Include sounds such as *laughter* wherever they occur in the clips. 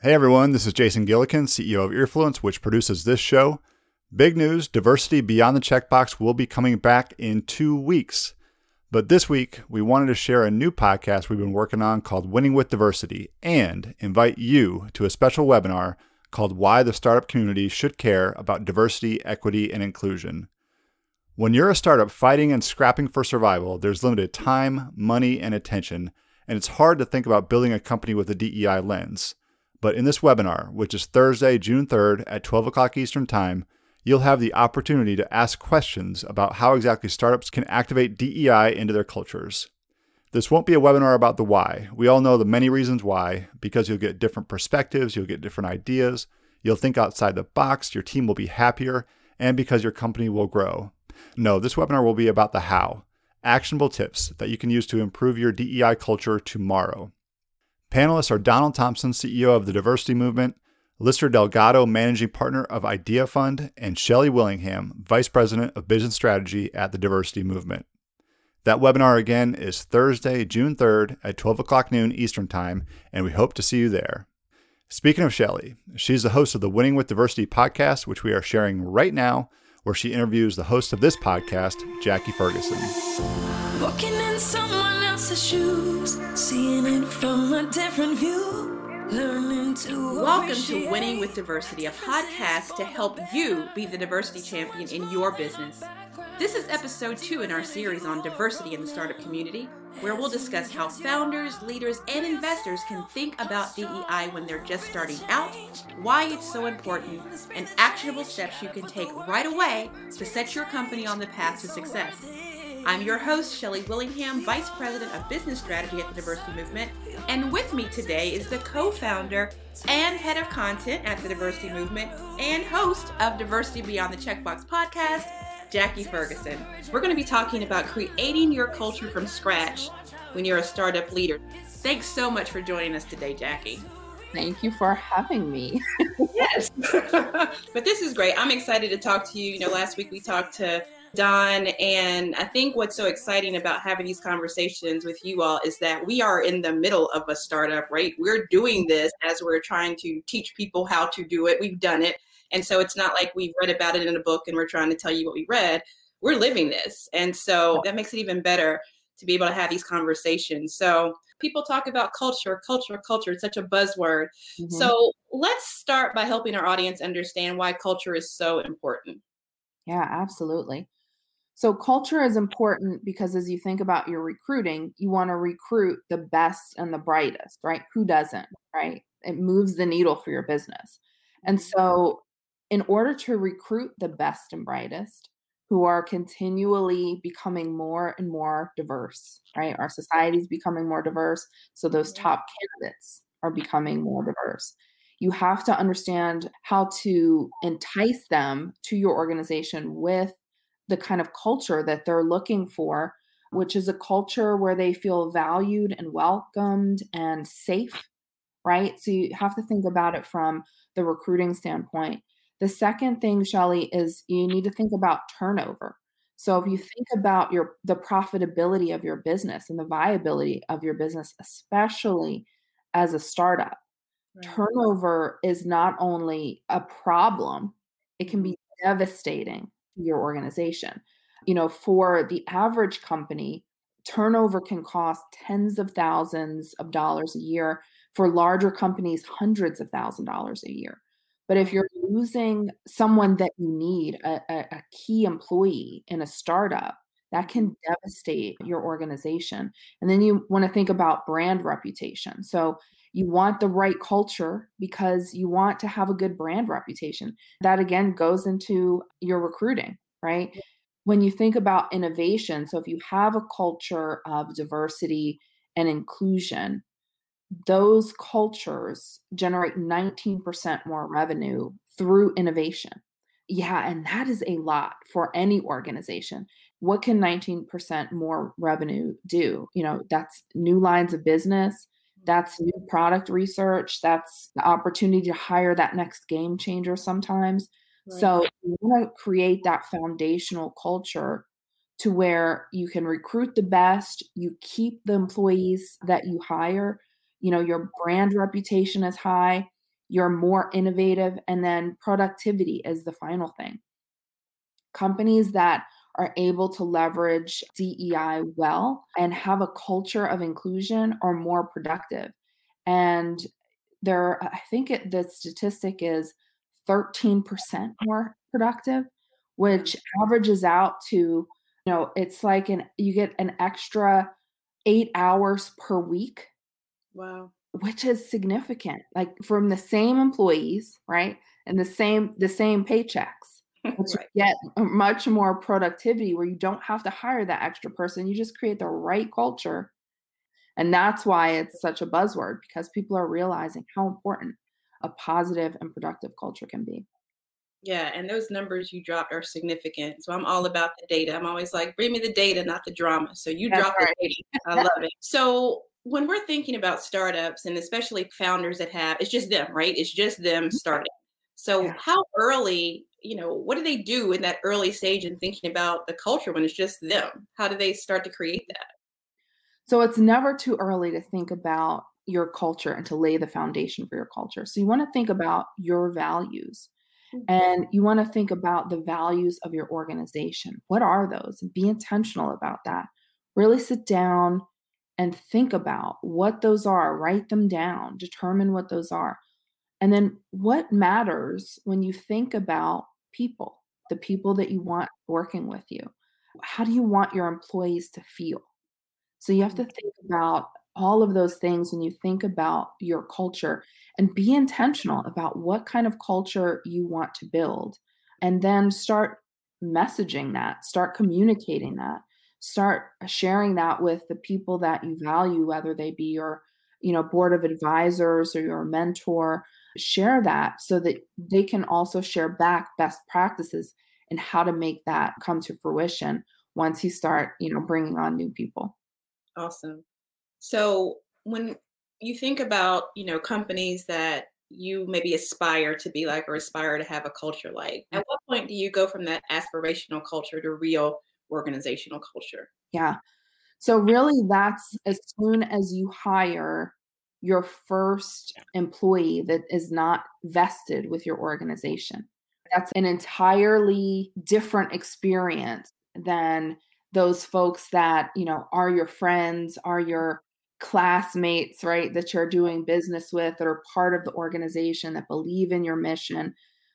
Hey everyone, this is Jason Gillikin, CEO of Earfluence, which produces this show. Big news Diversity Beyond the Checkbox will be coming back in two weeks. But this week, we wanted to share a new podcast we've been working on called Winning with Diversity and invite you to a special webinar called Why the Startup Community Should Care About Diversity, Equity, and Inclusion. When you're a startup fighting and scrapping for survival, there's limited time, money, and attention, and it's hard to think about building a company with a DEI lens. But in this webinar, which is Thursday, June 3rd at 12 o'clock Eastern Time, you'll have the opportunity to ask questions about how exactly startups can activate DEI into their cultures. This won't be a webinar about the why. We all know the many reasons why, because you'll get different perspectives, you'll get different ideas, you'll think outside the box, your team will be happier, and because your company will grow. No, this webinar will be about the how actionable tips that you can use to improve your DEI culture tomorrow. Panelists are Donald Thompson, CEO of the Diversity Movement, Lister Delgado, Managing Partner of Idea Fund, and Shelley Willingham, Vice President of Business Strategy at the Diversity Movement. That webinar again is Thursday, June 3rd at 12 o'clock noon Eastern Time, and we hope to see you there. Speaking of Shelley, she's the host of the Winning with Diversity podcast, which we are sharing right now, where she interviews the host of this podcast, Jackie Ferguson. In shoes, seeing it from a different view. Learning to Welcome to Winning with Diversity, a podcast to help you be the diversity champion in your business. This is episode two in our series on diversity in the startup community, where we'll discuss how founders, leaders, and investors can think about DEI when they're just starting out, why it's so important, and actionable steps you can take right away to set your company on the path to success. I'm your host, Shelley Willingham, Vice President of Business Strategy at the Diversity Movement. And with me today is the co founder and head of content at the Diversity Movement and host of Diversity Beyond the Checkbox podcast, Jackie Ferguson. We're going to be talking about creating your culture from scratch when you're a startup leader. Thanks so much for joining us today, Jackie. Thank you for having me. yes. *laughs* but this is great. I'm excited to talk to you. You know, last week we talked to Don, and I think what's so exciting about having these conversations with you all is that we are in the middle of a startup, right? We're doing this as we're trying to teach people how to do it. We've done it. And so it's not like we've read about it in a book and we're trying to tell you what we read. We're living this. And so that makes it even better to be able to have these conversations. So people talk about culture, culture, culture. It's such a buzzword. Mm-hmm. So let's start by helping our audience understand why culture is so important. Yeah, absolutely. So, culture is important because as you think about your recruiting, you want to recruit the best and the brightest, right? Who doesn't, right? It moves the needle for your business. And mm-hmm. so, in order to recruit the best and brightest who are continually becoming more and more diverse, right? Our society is becoming more diverse. So those top candidates are becoming more diverse. You have to understand how to entice them to your organization with the kind of culture that they're looking for, which is a culture where they feel valued and welcomed and safe, right? So you have to think about it from the recruiting standpoint. The second thing, Shelly, is you need to think about turnover. So if you think about your the profitability of your business and the viability of your business, especially as a startup, right. turnover is not only a problem, it can be mm-hmm. devastating your organization. You know, for the average company, turnover can cost tens of thousands of dollars a year. For larger companies, hundreds of thousand dollars a year. But if you're losing someone that you need, a, a, a key employee in a startup, that can devastate your organization. And then you want to think about brand reputation. So you want the right culture because you want to have a good brand reputation. That again goes into your recruiting, right? When you think about innovation, so if you have a culture of diversity and inclusion, those cultures generate 19% more revenue through innovation. Yeah, and that is a lot for any organization. What can 19% more revenue do? You know, that's new lines of business, that's new product research, that's the opportunity to hire that next game changer sometimes. Right. So, you want to create that foundational culture to where you can recruit the best, you keep the employees that you hire, you know your brand reputation is high you're more innovative, and then productivity is the final thing. Companies that are able to leverage DEI well and have a culture of inclusion are more productive. And there, I think it, the statistic is 13% more productive, which averages out to, you know, it's like an, you get an extra eight hours per week. Wow. Which is significant, like from the same employees, right? And the same, the same paychecks. But you get much more productivity where you don't have to hire that extra person. You just create the right culture. And that's why it's such a buzzword because people are realizing how important a positive and productive culture can be. Yeah, and those numbers you dropped are significant. So I'm all about the data. I'm always like, bring me the data, not the drama. So you drop right. the data. I love it. So when we're thinking about startups and especially founders that have, it's just them, right? It's just them mm-hmm. starting. So yeah. how early, you know, what do they do in that early stage in thinking about the culture when it's just them? How do they start to create that? So it's never too early to think about your culture and to lay the foundation for your culture. So you want to think about your values mm-hmm. and you want to think about the values of your organization. What are those? And be intentional about that. Really sit down and think about what those are, write them down, determine what those are. And then what matters when you think about people, the people that you want working with you? How do you want your employees to feel? So you have to mm-hmm. think about all of those things when you think about your culture and be intentional about what kind of culture you want to build and then start messaging that start communicating that start sharing that with the people that you value whether they be your you know board of advisors or your mentor share that so that they can also share back best practices and how to make that come to fruition once you start you know bringing on new people awesome so when you think about, you know, companies that you maybe aspire to be like or aspire to have a culture like, at what point do you go from that aspirational culture to real organizational culture? Yeah. So really that's as soon as you hire your first employee that is not vested with your organization. That's an entirely different experience than those folks that, you know, are your friends, are your classmates, right, that you're doing business with that are part of the organization that believe in your mission,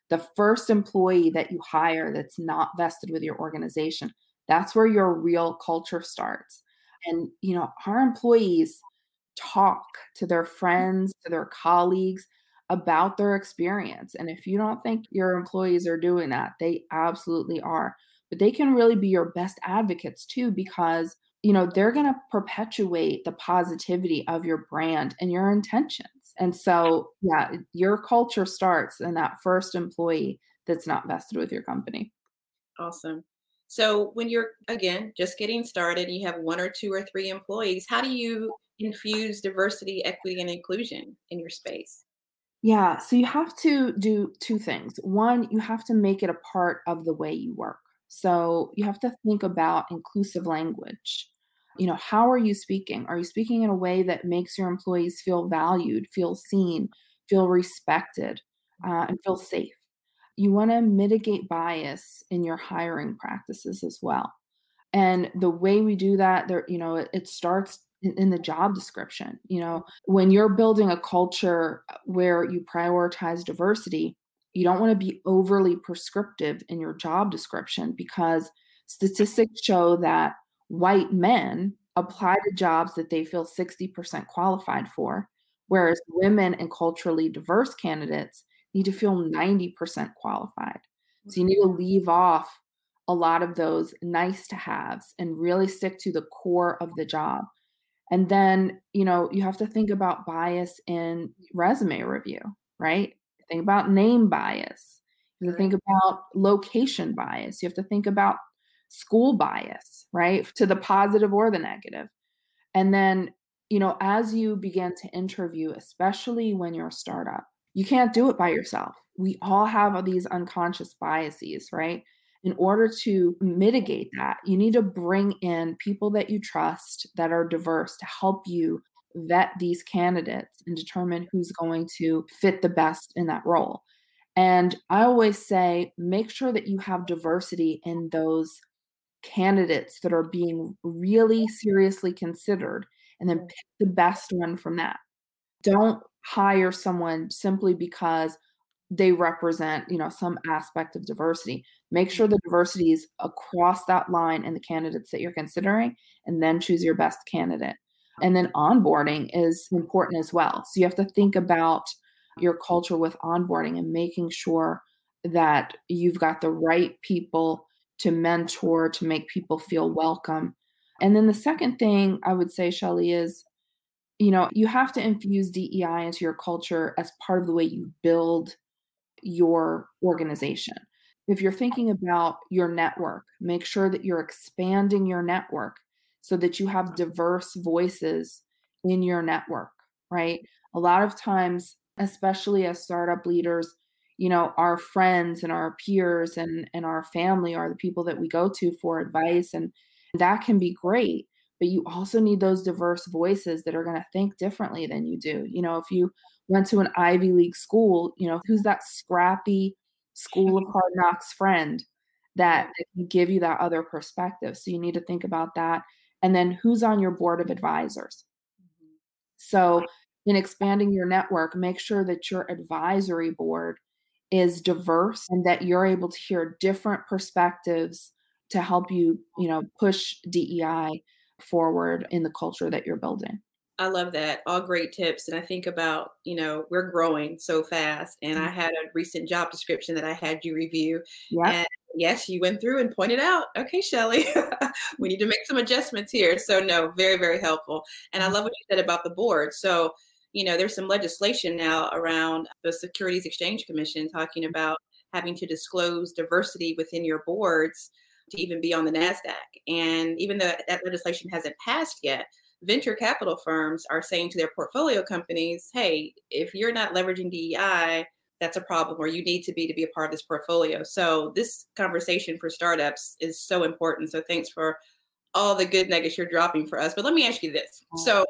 the first employee that you hire that's not vested with your organization, that's where your real culture starts. And, you know, our employees talk to their mm. friends, to their colleagues about their experience. And if you don't think your employees are doing that, they absolutely are. But they can really be your best advocates too, because you know, they're going to perpetuate the positivity of your brand and your intentions. And so, yeah, your culture starts in that first employee that's not vested with your company. Awesome. So, when you're again just getting started, you have one or two or three employees, how do you infuse diversity, equity, and inclusion in your space? Yeah, so you have to do two things. One, you have to make it a part of the way you work. So you have to think about inclusive language you know how are you speaking are you speaking in a way that makes your employees feel valued feel seen feel respected uh, and feel safe you want to mitigate bias in your hiring practices as well and the way we do that there you know it, it starts in, the job description you know when you're building a culture where you prioritize diversity you don't want to be overly prescriptive in your job description because statistics show that white men apply to jobs that they feel 60% qualified for, whereas women and culturally diverse candidates need to feel 90% qualified. So you need to leave off a lot of those nice to haves and really stick to the core of the job. And then, you know, you have to think about bias in resume review, right? Think about name bias. You have to think about location bias. You have to think about school bias, right? To the positive or the negative. And then, you know, as you begin to interview, especially when you're a startup, you can't do it by yourself. We all have these unconscious biases, right? In order to mitigate that, you need to bring in people that you trust that are diverse to help you vet these candidates and determine who's going to fit the best in that role. And I always say make sure that you have diversity in those candidates that are being really seriously considered and then pick the best one from that. Don't hire someone simply because they represent, you know, some aspect of diversity. Make sure mm-hmm. the diversity is across that line in the candidates that you're considering and then choose your best candidate. And then onboarding is important as well. So you have to think about your culture with onboarding and making sure that you've got the right people to mentor, to make people feel welcome. And then the second thing I would say, Shelly, is you know, you have to infuse DEI into your culture as part of the way you build your organization. If you're thinking about your network, make sure that you're expanding your network so that you have mm-hmm. diverse voices in your network, right? A lot of times, especially as startup leaders, you know, our friends and our peers and, and our family are the people that we go to for advice. And that can be great. But you also need those diverse voices that are going to think differently than you do. You know, if you went to an Ivy League school, you know, who's that scrappy school of *laughs* hard knocks friend that, can give you that other perspective? So you need to think about that. And then who's on your board of advisors? Mm-hmm. So in expanding your network, make sure that your advisory board is diverse and that you're able to hear different perspectives to help you, you know, push DEI forward in the culture that you're building. I love that. All great tips. And I think about, you know, we're growing so fast. And I mm-hmm. had a recent job description that I had you review. Yeah. And yes, you went through and pointed out, okay, Shelly, *laughs* we need to make some adjustments here. So, no, very, very helpful. And I mm-hmm. love what you said about the board. So, you know, there's some legislation now around the Securities Exchange Commission talking about having to disclose diversity within your boards to even be on the NASDAQ. And even though that legislation hasn't passed yet, venture capital firms are saying to their portfolio companies, hey, if you're not leveraging DEI, that's a problem or you need to be to be a part of this portfolio. So this conversation for startups is so important. So thanks for all the good nuggets you're dropping for us. But let me ask you this. So,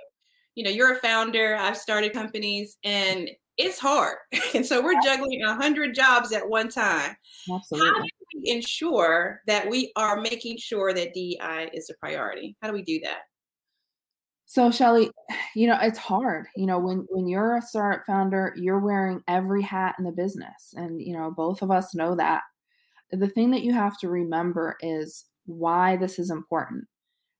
you know, you're a founder, I've started companies and it's hard. *laughs* And so we're juggling a hundred jobs at one time. Absolutely. How do we ensure that we are making sure that DEI is a priority? How do we do that? So Shelly, *sighs* you know, it's hard. You know, when when you're a startup founder, you're wearing every hat in the business. And you know, both of us know that. The thing that you have to remember is why this is important.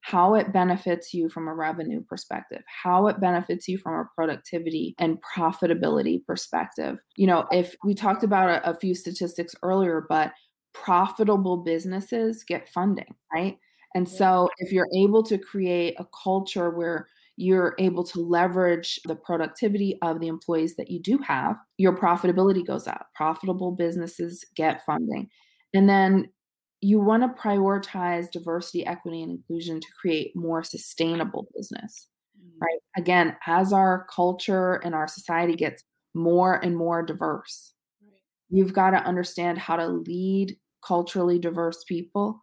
How it benefits you from a revenue perspective, how it benefits you from a productivity and profitability perspective. You know, if we talked about a, a few statistics earlier, but profitable businesses get funding, right? And so, if you're able to create a culture where you're able to leverage the productivity of the employees that you do have, your profitability goes up. Profitable businesses get funding. And then you want to prioritize diversity, equity, and inclusion to create more sustainable business. Mm-hmm. Right. Again, as our culture and our society gets more and more diverse, you've got to understand how to lead culturally diverse people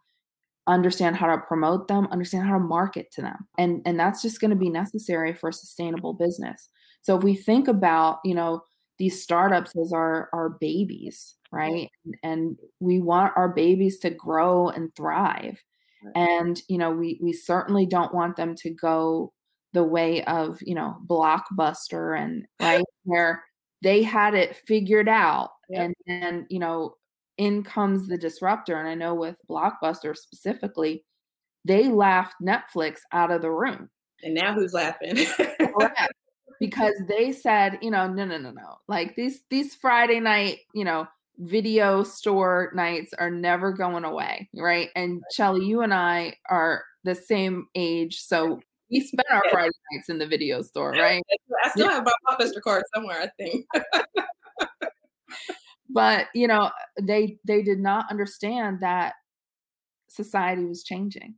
understand how to promote them understand how to market to them. And and that's just going to be necessary for a sustainable business. So if we think about you know these startups as our our babies right? And, and we want our babies to grow and thrive. And you know we we certainly don't want them to go the way of you know blockbuster and right *laughs* where they had it figured out yep. and and you know in comes the disruptor. And I know with Blockbuster specifically, they laughed Netflix out of the room. And now who's laughing? *laughs* because they said, you know, no, no, no, no. Like these these Friday night, you know, video store nights are never going away, right? And Shelly, you and I are the same age, so *laughs* we spent our Friday nights in the video store, right? I still have my Blockbuster card somewhere, I think *laughs* but you know they they did not understand that society was changing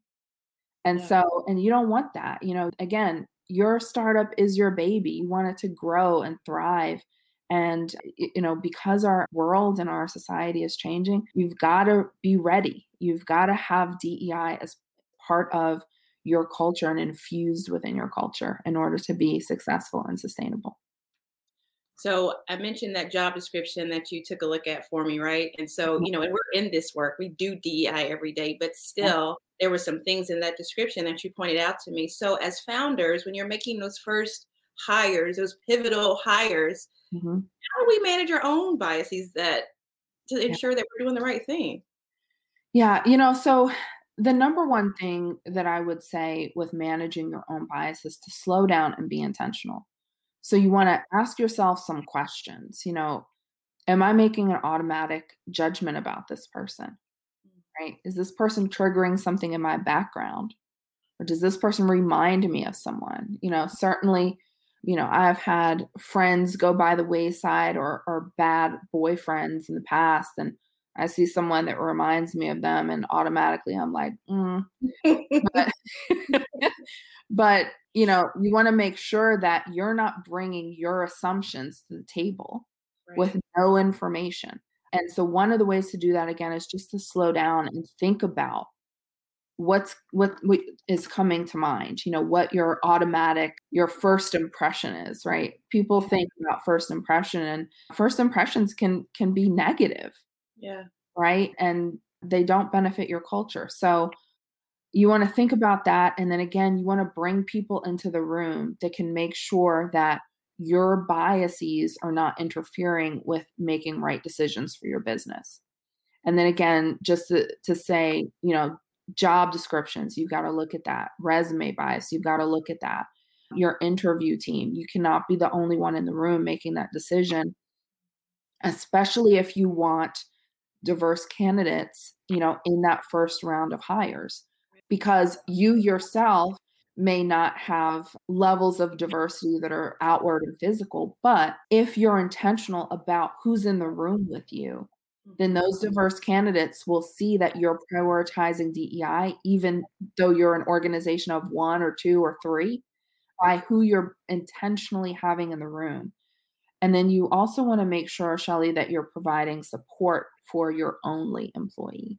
and yeah. so and you don't want that you know again your startup is your baby you want it to grow and thrive and you know because our world and our society is changing you've got to be ready you've got to have dei as part of your culture and infused within your culture in order to be successful and sustainable. So I mentioned that job description that you took a look at for me, right? And so, mm-hmm. you know, and we're in this work, we do DEI every day, but still there were some things in that description that you pointed out to me. So as founders, when you're making those first hires, those pivotal hires, mm-hmm. how do we manage our own biases that to ensure yeah. that we're doing the right thing? Yeah, you know, so the number one thing that I would say with managing your own bias is to slow down and be intentional. So you want to ask yourself some questions. You know, am I making an automatic judgment about this person? Right? Is this person triggering something in my background? Or does this person remind me of someone? You know, certainly, you know, I've had friends go by the wayside or, or bad boyfriends in the past. And I see someone that reminds me of them, and automatically I'm like, mm. *laughs* but, *laughs* but you know, you want to make sure that you're not bringing your assumptions to the table right. with no information. And so, one of the ways to do that again is just to slow down and think about what's what, what is coming to mind you know what your automatic your first impression is right people think about first impression and first impressions can can be negative yeah right and they don't benefit your culture so you want to think about that and then again you want to bring people into the room that can make sure that your biases are not interfering with making right decisions for your business. And then again just to, to say you know job descriptions you've got to look at that. Resume bias you've got to look at that. Your interview team you cannot be the only one in the room making that decision especially if you want diverse candidates you know in that first round of hires because you yourself may not have levels of diversity that are outward and physical. But if you're intentional about who's in the room with you, then those mm-hmm. diverse candidates will see that you're prioritizing DEI, even though you're an organization of one or two or three, by who you're intentionally having in the room. And then you also want to make sure, Shelly, that you're providing support for your only employee,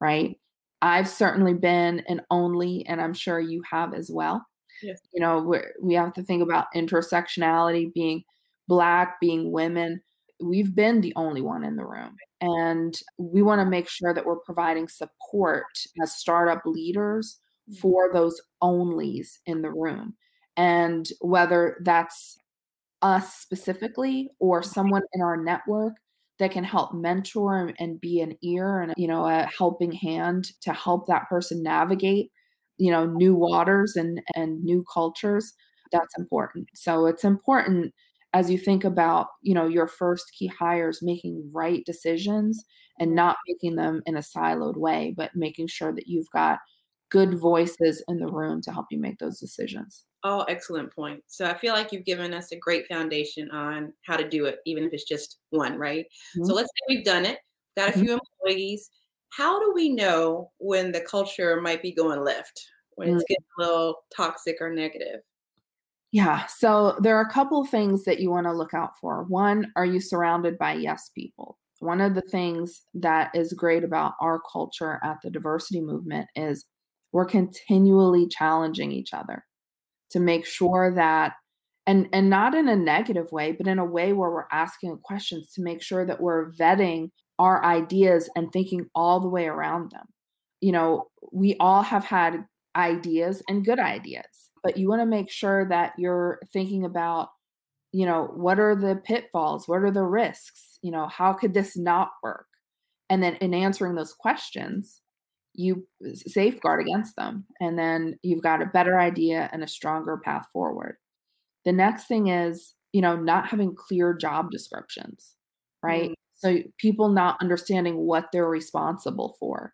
right? I've certainly been an only, and I'm sure you have as well. Yes. You know, we have to think about intersectionality, being black, being women. We've been the only one in the room. And we want to make sure that we're providing support as startup leaders mm-hmm. for those onlys in the room. And whether that's us specifically or someone in our network that can help mentor and be an ear and you know a helping hand to help that person navigate you know new waters and and new cultures that's important. So it's important as you think about you know your first key hires making right decisions and not making them in a siloed way but making sure that you've got good voices in the room to help you make those decisions all excellent points. So I feel like you've given us a great foundation on how to do it, even if it's just one, right? Mm-hmm. So let's say we've done it, got a mm-hmm. few employees. How do we know when the culture might be going left, when mm-hmm. it's getting a little toxic or negative? Yeah, so there are a couple of things that you want to look out for. One, are you surrounded by yes people? One of the things that is great about our culture at the diversity movement is we're continually challenging each other to make sure that and and not in a negative way but in a way where we're asking questions to make sure that we're vetting our ideas and thinking all the way around them. You know we all have had ideas and good ideas but you want to make sure that you're thinking about you know what are the pitfalls? What are the risks? You know how could this not work? And then in answering those questions you safeguard against them. And then you've got a better idea and a stronger path forward. The next thing is, you know, not having clear job descriptions, right? Mm-hmm. So people not understanding what they're responsible for.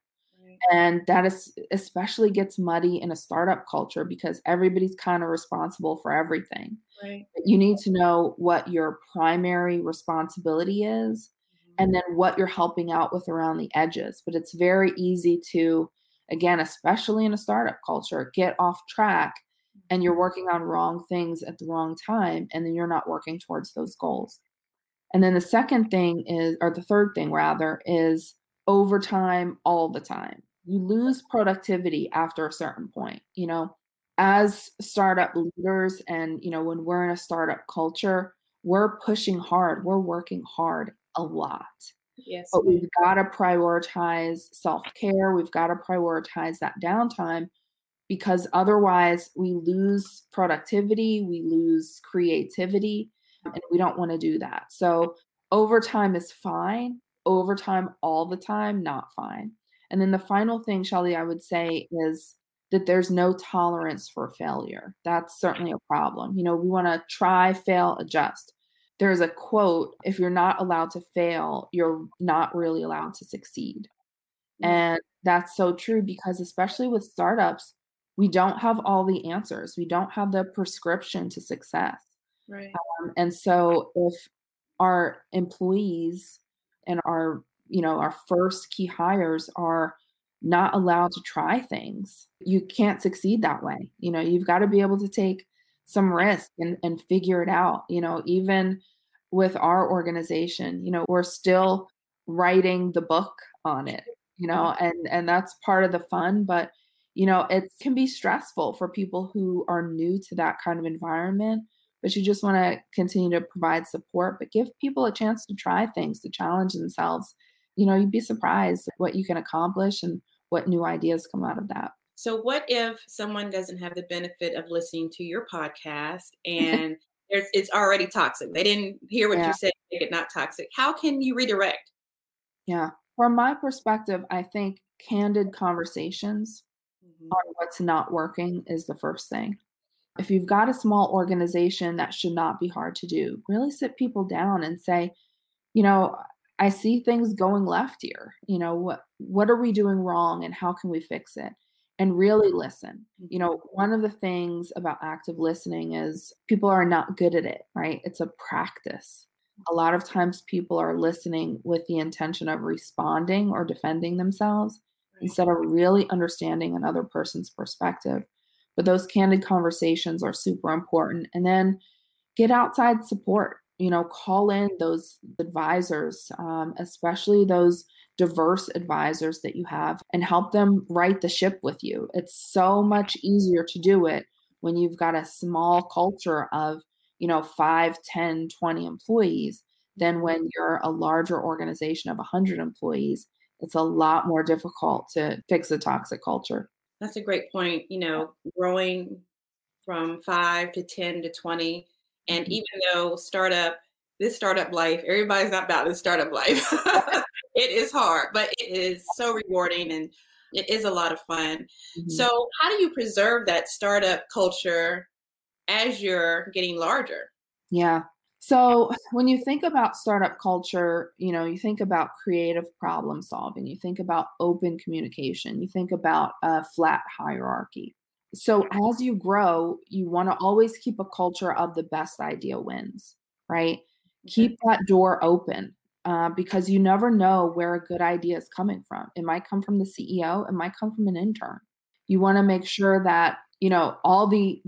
And that is especially gets muddy in a startup culture because everybody's kind of responsible for everything. Right. You need to know what your primary responsibility is and then what you're helping out with around the edges. But it's very easy to, again, especially in a startup culture, get off track and you're mm-hmm. working on wrong things at the wrong time, and then you're not working towards those goals. And then the second thing is, or the third thing rather, is overtime all the time. you lose productivity after a certain point. You know, as startup leaders, and you know, when we're in a startup culture, we're pushing hard, we're working hard a lot. Yes. But we've got to prioritize self care. We've got to prioritize that downtime because otherwise we lose productivity, we lose creativity, and we don't want to do that. So, overtime is fine, overtime all the time, not fine. And then the final thing, Shelly, I would say is that there's no tolerance for failure. That's certainly a problem. You know, we want to try, fail, adjust there's a quote if you're not allowed to fail, you're not really allowed to succeed. Mm-hmm. And that's so true because, especially with startups, we don't have all the answers, we don't have the prescription to success. Right. Um, and so, if our employees and our you know our first key hires are not allowed to try things you can't succeed that way you know you've got to be able to take some risk and, and figure it out you know even with our organization you know we're still writing the book on it you mm-hmm. know and and that's part of the fun but you know it can be stressful for people who are new to that kind of environment but you just want to continue to provide support but give people a chance to try things to challenge themselves. You know you'd be surprised what you can accomplish and what new ideas come out of that so, what if someone doesn't have the benefit of listening to your podcast *laughs* and it's already toxic? They didn't hear what yeah. you said, make it not toxic. How can you redirect? Yeah. From my perspective, I think candid conversations mm-hmm. on what's not working is the first thing. If you've got a small organization, that should not be hard to do. Really sit people down and say, you know, I see things going left here. You know, what what are we doing wrong and how can we fix it? And really listen. You know, mm-hmm. one of the things about active listening is people are not good at it, right? It's a practice. A lot of times people are listening with the intention of responding or defending themselves instead of really understanding another person's perspective. But those candid conversations are super important. And then get outside support. You know, call in those advisors, um, especially those diverse advisors that you have and help them right the ship with you. It's so much easier to do it when you've got a small culture of, you know, 5, 10, 20 employees than when you're a larger organization of 100 employees. It's a lot more difficult to fix a toxic culture. That's a great point. You know, growing from 5 to 10 to 20 and mm-hmm. even though startup this startup life, everybody's not about this startup life. *laughs* it is hard, but it is so rewarding and it is a lot of fun. Mm-hmm. So, how do you preserve that startup culture as you're getting larger? Yeah. So, when you think about startup culture, you know, you think about creative problem solving, you think about open communication, you think about a flat hierarchy. So, as you grow, you want to always keep a culture of the best idea wins, right? Keep that door open uh, because you never know where a good idea is coming from. It might come from the CEO, it might come from an intern. You want to make sure that, you know, all the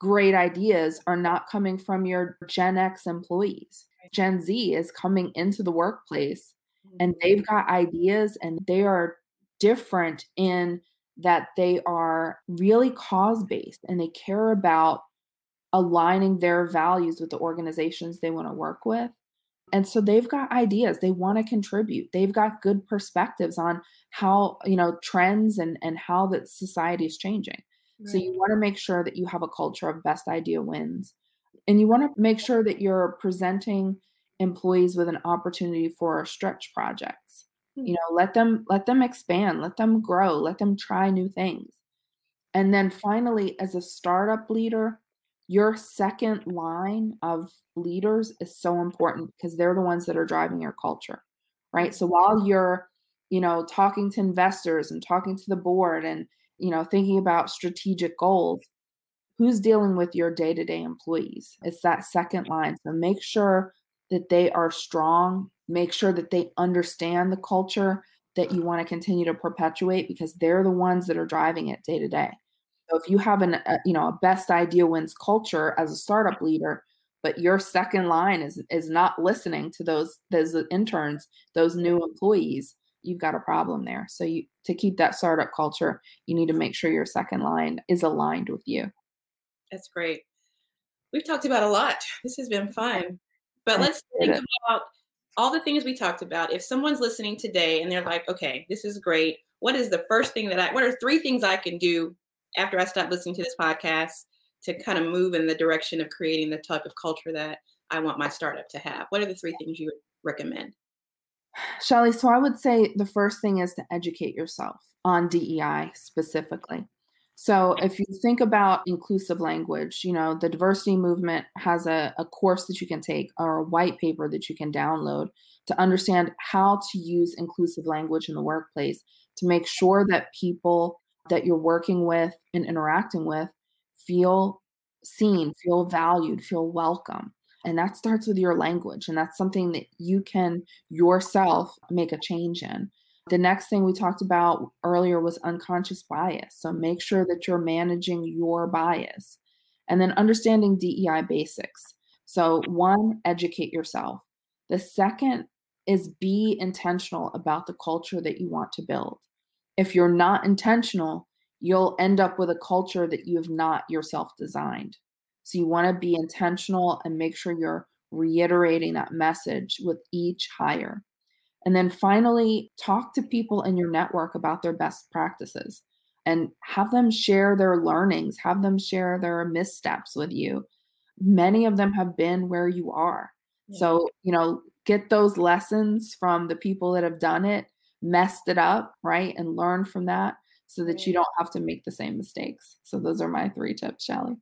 great ideas are not coming from your Gen X employees. Gen Z is coming into the workplace and mm-hmm. they've got ideas and they are different in that they are really cause based and they care about aligning their values with the organizations they want to work with. And so they've got ideas, they want to contribute. They've got good perspectives on how, you know, trends and and how that society is changing. Right. So you want to make sure that you have a culture of best idea wins. And you want to make sure that you're presenting employees with an opportunity for stretch projects. You hmm. know, let them let them expand, let them grow, let them try new things. And then finally as a startup leader, your second line of leaders is so important because they're the ones that are driving your culture right? So while you're you know talking to investors and talking to the board and you know thinking about strategic goals who's dealing with your day-to-day employees? It's that second line. So make sure that they are strong. Make sure that they understand the culture that you want to continue to perpetuate because they're the ones that are driving it day to day so if you have an a, you know a best idea wins culture as a startup leader, but your second line is is not listening to those those interns, those new employees, you've got a problem there. So you to keep that startup culture, you need to make sure your second line is aligned with you. That's great. We've talked about a lot. This has been fun. But let's think about all the things we talked about. If someone's listening today and they're like, okay, this is great. What is the first thing that I, what are three things I can do after I stop listening to this podcast to kind of move in the direction of creating the type of culture that I want my startup to have? What are the three things you would recommend? Shelly, so I would say the first thing is to educate yourself on DEI specifically. So if you think about inclusive language, you know, the diversity movement has a, a course that you can take or a white paper that you can download to understand how to use inclusive language in the workplace to make sure that people that you're working with and interacting with feel seen, feel valued, feel welcome. And that starts with your language. And that's something that you can yourself make a change in. The next thing we talked about earlier was unconscious bias. So make sure that you're managing your bias and then understanding DEI basics. So, one, educate yourself. The second is be intentional about the culture that you want to build. If you're not intentional, you'll end up with a culture that you have not yourself designed. So, you want to be intentional and make sure you're reiterating that message with each hire. And then finally, talk to people in your network about their best practices and have them share their learnings, have them share their missteps with you. Many of them have been where you are. Yeah. So, you know, get those lessons from the people that have done it, messed it up, right? And learn from that so that you mm. don't have to make the same mistakes. So, those are my three tips, Shelly.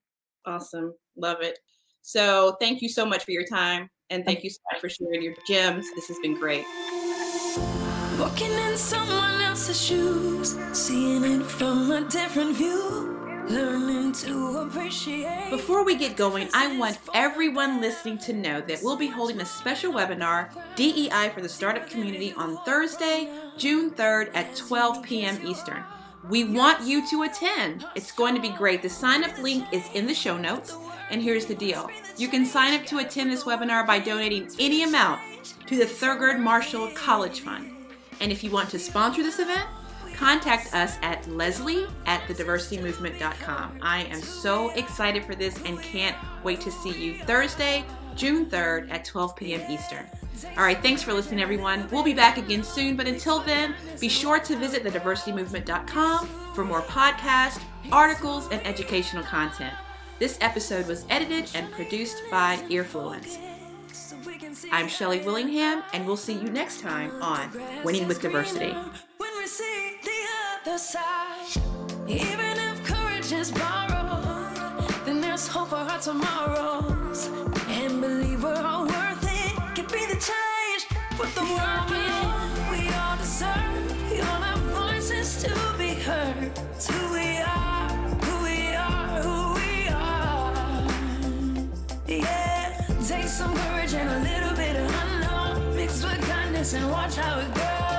Awesome. Love it. So, thank you so much for your time. And thank you so much for sharing your gems. This has been great. Walking in someone else's shoes, seeing it from a different view. Learning to appreciate. Before we get going, I want everyone listening to know that we'll be holding a special webinar, DEI for the Startup Community, on Thursday, June 3rd at 12 p.m. Eastern. We want you to attend. It's going to be great. The sign up link is in the show notes. And here's the deal you can sign up to attend this webinar by donating any amount to the Thurgood Marshall College Fund. And if you want to sponsor this event, contact us at leslie at thediversitymovement.com. I am so excited for this and can't wait to see you Thursday, June 3rd at 12 p.m. Eastern. All right, thanks for listening, everyone. We'll be back again soon, but until then, be sure to visit thediversitymovement.com for more podcasts, articles, and educational content. This episode was edited and produced by Earfluence. I'm Shelly Willingham, and we'll see you next time on Winning with Diversity. Even if courage is borrowed, then there's hope for our tomorrows. And believe we're all worth it. Can be the change, put the work in. We all deserve, we all have voices to be heard. It's who we are, who we are, who we are. Yeah, take some courage and a little bit of unknown. Mixed with kindness and watch how it goes.